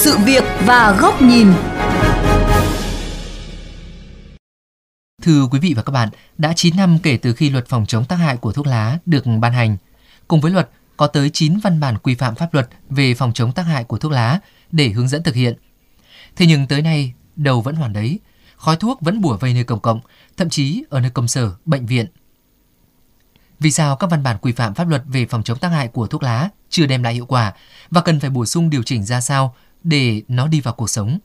sự việc và góc nhìn. Thưa quý vị và các bạn, đã 9 năm kể từ khi luật phòng chống tác hại của thuốc lá được ban hành. Cùng với luật, có tới 9 văn bản quy phạm pháp luật về phòng chống tác hại của thuốc lá để hướng dẫn thực hiện. Thế nhưng tới nay, đầu vẫn hoàn đấy, khói thuốc vẫn bủa vây nơi công cộng, thậm chí ở nơi công sở, bệnh viện. Vì sao các văn bản quy phạm pháp luật về phòng chống tác hại của thuốc lá chưa đem lại hiệu quả và cần phải bổ sung điều chỉnh ra sao để nó đi vào cuộc sống?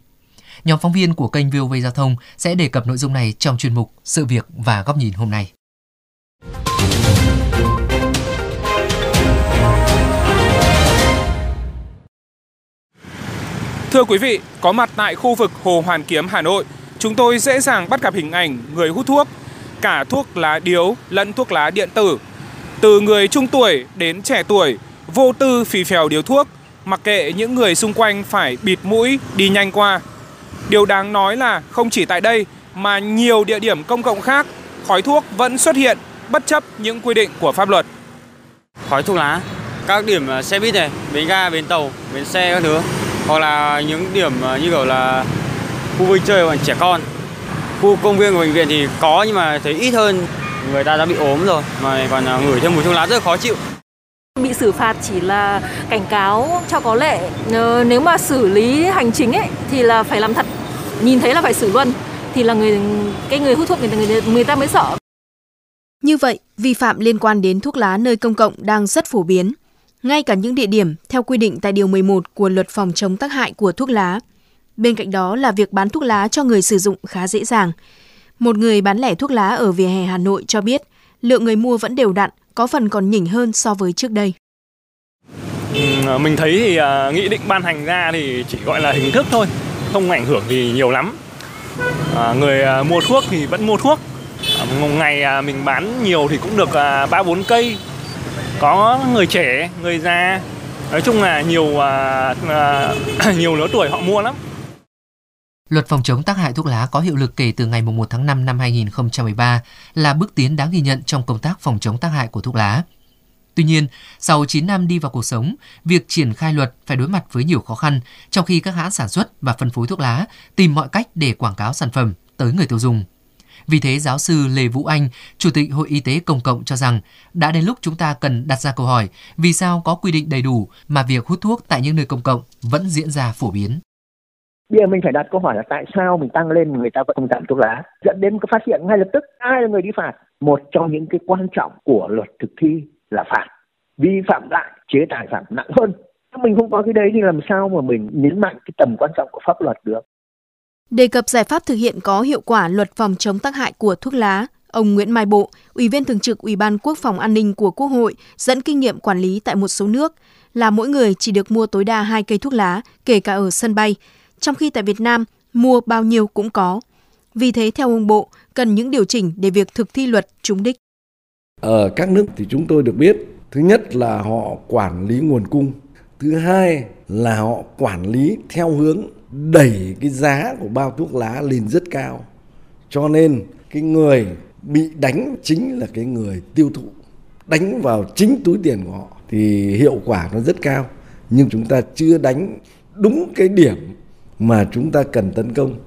Nhóm phóng viên của kênh VOV Giao thông sẽ đề cập nội dung này trong chuyên mục Sự việc và góc nhìn hôm nay. Thưa quý vị, có mặt tại khu vực Hồ Hoàn Kiếm, Hà Nội, chúng tôi dễ dàng bắt gặp hình ảnh người hút thuốc, cả thuốc lá điếu lẫn thuốc lá điện tử. Từ người trung tuổi đến trẻ tuổi, vô tư phì phèo điếu thuốc, mặc kệ những người xung quanh phải bịt mũi đi nhanh qua. Điều đáng nói là không chỉ tại đây mà nhiều địa điểm công cộng khác, khói thuốc vẫn xuất hiện bất chấp những quy định của pháp luật. Khói thuốc lá, các điểm ờ, xe buýt này, bến ga, bến tàu, bến xe các thứ, hoặc là những điểm ờ, như kiểu là khu vui chơi của trẻ con. Khu công viên của bệnh viện thì có nhưng mà thấy ít hơn, người ta đã bị ốm rồi mà còn ờ, ngửi thêm mùi thuốc lá rất khó chịu. Bị xử phạt chỉ là cảnh cáo cho có lệ, ờ, nếu mà xử lý hành chính ấy thì là phải làm thật, nhìn thấy là phải xử luôn thì là người cái người hút thuốc người ta, người, người ta mới sợ. Như vậy, vi phạm liên quan đến thuốc lá nơi công cộng đang rất phổ biến. Ngay cả những địa điểm theo quy định tại Điều 11 của Luật Phòng chống tác hại của thuốc lá. Bên cạnh đó là việc bán thuốc lá cho người sử dụng khá dễ dàng. Một người bán lẻ thuốc lá ở vỉa hè Hà Nội cho biết, lượng người mua vẫn đều đặn, có phần còn nhỉnh hơn so với trước đây. Ừ, ờ, mình thấy thì uh, nghị định ban hành ra thì chỉ gọi là hình thức thôi, không ảnh hưởng gì nhiều lắm. À, người uh, mua thuốc thì vẫn mua thuốc. À, một ngày à, mình bán nhiều thì cũng được ba bốn cây. Có người trẻ, người già, nói chung là nhiều nhiều lứa tuổi họ mua lắm. Luật phòng chống tác hại thuốc lá có hiệu lực kể từ ngày 1 tháng 5 năm 2013 là bước tiến đáng ghi nhận trong công tác phòng chống tác hại của thuốc lá. Tuy nhiên, sau 9 năm đi vào cuộc sống, việc triển khai luật phải đối mặt với nhiều khó khăn, trong khi các hãng sản xuất và phân phối thuốc lá tìm mọi cách để quảng cáo sản phẩm tới người tiêu dùng. Vì thế, giáo sư Lê Vũ Anh, Chủ tịch Hội Y tế Công cộng cho rằng đã đến lúc chúng ta cần đặt ra câu hỏi vì sao có quy định đầy đủ mà việc hút thuốc tại những nơi công cộng vẫn diễn ra phổ biến. Bây giờ mình phải đặt câu hỏi là tại sao mình tăng lên người ta vẫn không giảm thuốc lá? Dẫn đến cái phát hiện ngay lập tức ai là người đi phạt? Một trong những cái quan trọng của luật thực thi là phạt. Vi phạm lại chế tài phạt nặng hơn. Mình không có cái đấy thì làm sao mà mình nhấn mạnh cái tầm quan trọng của pháp luật được? Đề cập giải pháp thực hiện có hiệu quả luật phòng chống tác hại của thuốc lá, ông Nguyễn Mai Bộ, Ủy viên Thường trực Ủy ban Quốc phòng An ninh của Quốc hội, dẫn kinh nghiệm quản lý tại một số nước là mỗi người chỉ được mua tối đa 2 cây thuốc lá, kể cả ở sân bay, trong khi tại Việt Nam mua bao nhiêu cũng có. Vì thế theo ông Bộ, cần những điều chỉnh để việc thực thi luật trúng đích. Ở các nước thì chúng tôi được biết, thứ nhất là họ quản lý nguồn cung, thứ hai là họ quản lý theo hướng đẩy cái giá của bao thuốc lá lên rất cao. Cho nên cái người bị đánh chính là cái người tiêu thụ, đánh vào chính túi tiền của họ thì hiệu quả nó rất cao. Nhưng chúng ta chưa đánh đúng cái điểm mà chúng ta cần tấn công.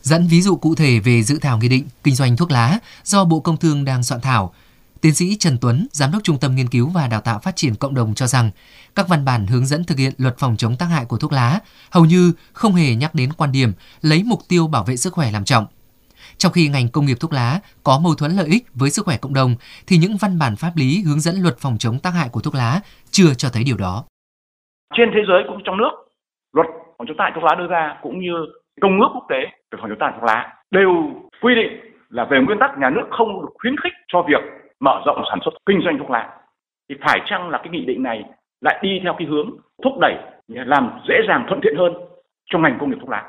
Dẫn ví dụ cụ thể về dự thảo nghị định kinh doanh thuốc lá do Bộ Công Thương đang soạn thảo, Tiến sĩ Trần Tuấn, Giám đốc Trung tâm Nghiên cứu và Đào tạo Phát triển Cộng đồng cho rằng các văn bản hướng dẫn thực hiện luật phòng chống tác hại của thuốc lá hầu như không hề nhắc đến quan điểm lấy mục tiêu bảo vệ sức khỏe làm trọng. Trong khi ngành công nghiệp thuốc lá có mâu thuẫn lợi ích với sức khỏe cộng đồng, thì những văn bản pháp lý hướng dẫn luật phòng chống tác hại của thuốc lá chưa cho thấy điều đó. Trên thế giới cũng trong nước, luật phòng chống tác hại thuốc lá đưa ra cũng như công ước quốc tế về phòng chống tác hại thuốc lá đều quy định là về nguyên tắc nhà nước không được khuyến khích cho việc mở rộng sản xuất kinh doanh thuốc lá thì phải chăng là cái nghị định này lại đi theo cái hướng thúc đẩy làm dễ dàng thuận tiện hơn trong ngành công nghiệp thuốc lá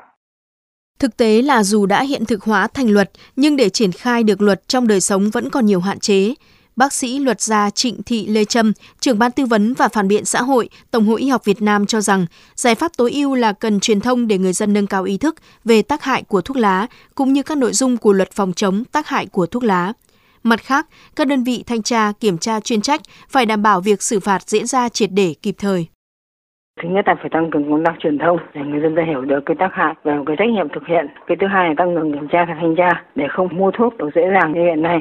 Thực tế là dù đã hiện thực hóa thành luật, nhưng để triển khai được luật trong đời sống vẫn còn nhiều hạn chế. Bác sĩ luật gia Trịnh Thị Lê Trâm, trưởng ban tư vấn và phản biện xã hội, Tổng hội Y học Việt Nam cho rằng giải pháp tối ưu là cần truyền thông để người dân nâng cao ý thức về tác hại của thuốc lá cũng như các nội dung của luật phòng chống tác hại của thuốc lá. Mặt khác, các đơn vị thanh tra, kiểm tra chuyên trách phải đảm bảo việc xử phạt diễn ra triệt để kịp thời. Thứ nhất là phải tăng cường công tác truyền thông để người dân ta hiểu được cái tác hại và cái trách nhiệm thực hiện. Cái thứ hai là tăng cường kiểm tra và thanh tra để không mua thuốc được dễ dàng như hiện nay.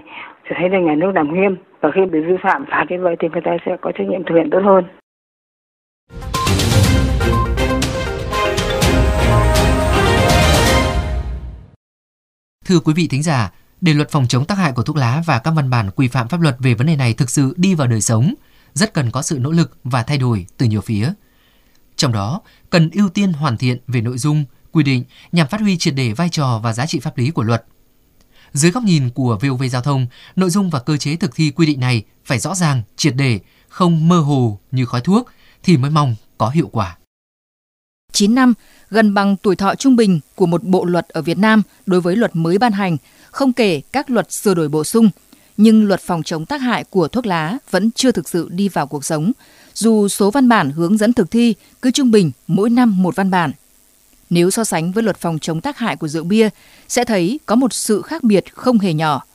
Sẽ thấy là nhà nước làm nghiêm và khi bị vi phạm phạt như vậy thì người ta sẽ có trách nhiệm thực hiện tốt hơn. Thưa quý vị thính giả, để luật phòng chống tác hại của thuốc lá và các văn bản quy phạm pháp luật về vấn đề này thực sự đi vào đời sống, rất cần có sự nỗ lực và thay đổi từ nhiều phía. Trong đó, cần ưu tiên hoàn thiện về nội dung, quy định nhằm phát huy triệt để vai trò và giá trị pháp lý của luật. Dưới góc nhìn của VOV Giao thông, nội dung và cơ chế thực thi quy định này phải rõ ràng, triệt để, không mơ hồ như khói thuốc thì mới mong có hiệu quả. 9 năm, gần bằng tuổi thọ trung bình của một bộ luật ở Việt Nam đối với luật mới ban hành, không kể các luật sửa đổi bổ sung, nhưng luật phòng chống tác hại của thuốc lá vẫn chưa thực sự đi vào cuộc sống, dù số văn bản hướng dẫn thực thi cứ trung bình mỗi năm một văn bản. Nếu so sánh với luật phòng chống tác hại của rượu bia, sẽ thấy có một sự khác biệt không hề nhỏ.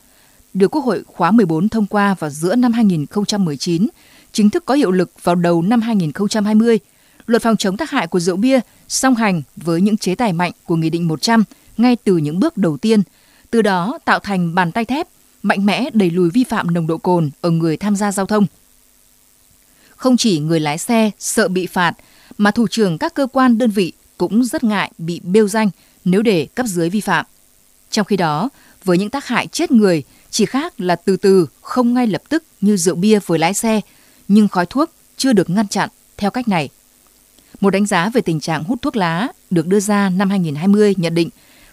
Được Quốc hội khóa 14 thông qua vào giữa năm 2019, chính thức có hiệu lực vào đầu năm 2020, luật phòng chống tác hại của rượu bia song hành với những chế tài mạnh của Nghị định 100 ngay từ những bước đầu tiên, từ đó tạo thành bàn tay thép mạnh mẽ đẩy lùi vi phạm nồng độ cồn ở người tham gia giao thông. Không chỉ người lái xe sợ bị phạt, mà thủ trưởng các cơ quan đơn vị cũng rất ngại bị bêu danh nếu để cấp dưới vi phạm. Trong khi đó, với những tác hại chết người, chỉ khác là từ từ, không ngay lập tức như rượu bia với lái xe, nhưng khói thuốc chưa được ngăn chặn theo cách này. Một đánh giá về tình trạng hút thuốc lá được đưa ra năm 2020 nhận định,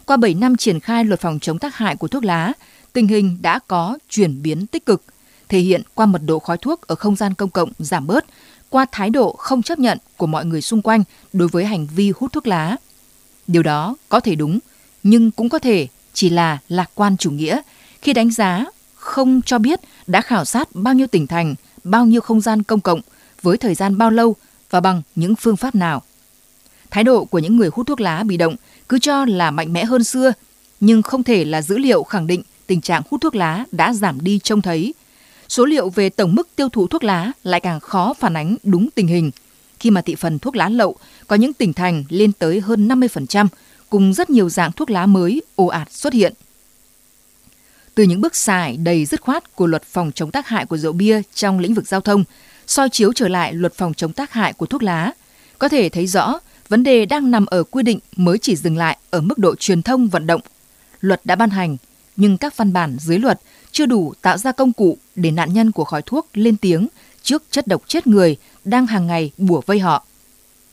qua 7 năm triển khai luật phòng chống tác hại của thuốc lá, tình hình đã có chuyển biến tích cực, thể hiện qua mật độ khói thuốc ở không gian công cộng giảm bớt, qua thái độ không chấp nhận của mọi người xung quanh đối với hành vi hút thuốc lá. Điều đó có thể đúng, nhưng cũng có thể chỉ là lạc quan chủ nghĩa khi đánh giá không cho biết đã khảo sát bao nhiêu tỉnh thành, bao nhiêu không gian công cộng, với thời gian bao lâu và bằng những phương pháp nào. Thái độ của những người hút thuốc lá bị động cứ cho là mạnh mẽ hơn xưa, nhưng không thể là dữ liệu khẳng định tình trạng hút thuốc lá đã giảm đi trông thấy. Số liệu về tổng mức tiêu thụ thuốc lá lại càng khó phản ánh đúng tình hình, khi mà thị phần thuốc lá lậu có những tỉnh thành lên tới hơn 50%, cùng rất nhiều dạng thuốc lá mới ồ ạt xuất hiện. Từ những bước xài đầy dứt khoát của luật phòng chống tác hại của rượu bia trong lĩnh vực giao thông, soi chiếu trở lại luật phòng chống tác hại của thuốc lá, có thể thấy rõ vấn đề đang nằm ở quy định mới chỉ dừng lại ở mức độ truyền thông vận động. Luật đã ban hành, nhưng các văn bản dưới luật chưa đủ tạo ra công cụ để nạn nhân của khói thuốc lên tiếng trước chất độc chết người đang hàng ngày bủa vây họ.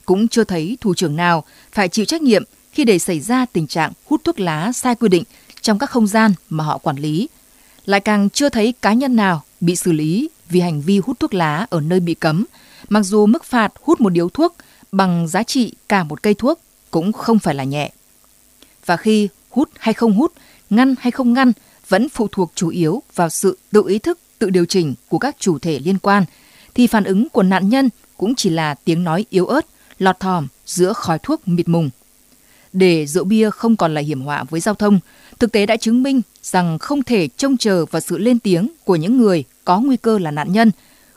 Cũng chưa thấy thủ trưởng nào phải chịu trách nhiệm khi để xảy ra tình trạng hút thuốc lá sai quy định trong các không gian mà họ quản lý. Lại càng chưa thấy cá nhân nào bị xử lý vì hành vi hút thuốc lá ở nơi bị cấm, mặc dù mức phạt hút một điếu thuốc bằng giá trị cả một cây thuốc cũng không phải là nhẹ. Và khi hút hay không hút, ngăn hay không ngăn vẫn phụ thuộc chủ yếu vào sự tự ý thức, tự điều chỉnh của các chủ thể liên quan, thì phản ứng của nạn nhân cũng chỉ là tiếng nói yếu ớt, lọt thòm giữa khói thuốc mịt mùng. Để rượu bia không còn là hiểm họa với giao thông, thực tế đã chứng minh rằng không thể trông chờ vào sự lên tiếng của những người có nguy cơ là nạn nhân,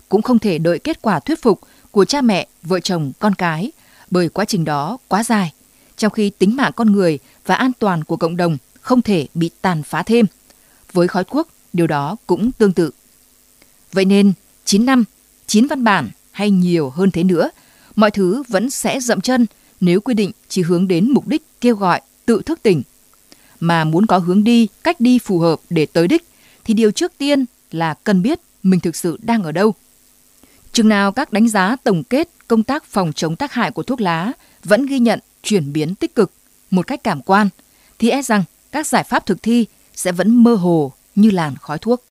cũng không thể đợi kết quả thuyết phục của cha mẹ, vợ chồng, con cái, bởi quá trình đó quá dài, trong khi tính mạng con người và an toàn của cộng đồng không thể bị tàn phá thêm. Với khói thuốc, điều đó cũng tương tự. Vậy nên, 9 năm, 9 văn bản hay nhiều hơn thế nữa, mọi thứ vẫn sẽ dậm chân nếu quy định chỉ hướng đến mục đích kêu gọi tự thức tỉnh. Mà muốn có hướng đi, cách đi phù hợp để tới đích, thì điều trước tiên là cần biết mình thực sự đang ở đâu. Chừng nào các đánh giá tổng kết công tác phòng chống tác hại của thuốc lá vẫn ghi nhận chuyển biến tích cực một cách cảm quan, thì e rằng các giải pháp thực thi sẽ vẫn mơ hồ như làn khói thuốc.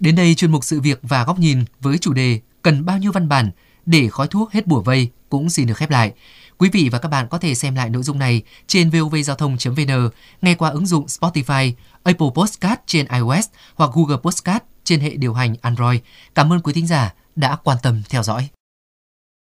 Đến đây chuyên mục sự việc và góc nhìn với chủ đề cần bao nhiêu văn bản để khói thuốc hết bùa vây cũng xin được khép lại. Quý vị và các bạn có thể xem lại nội dung này trên vovgiao thông.vn, nghe qua ứng dụng Spotify, Apple Podcast trên iOS hoặc Google Podcast trên hệ điều hành Android. Cảm ơn quý thính giả đã quan tâm theo dõi.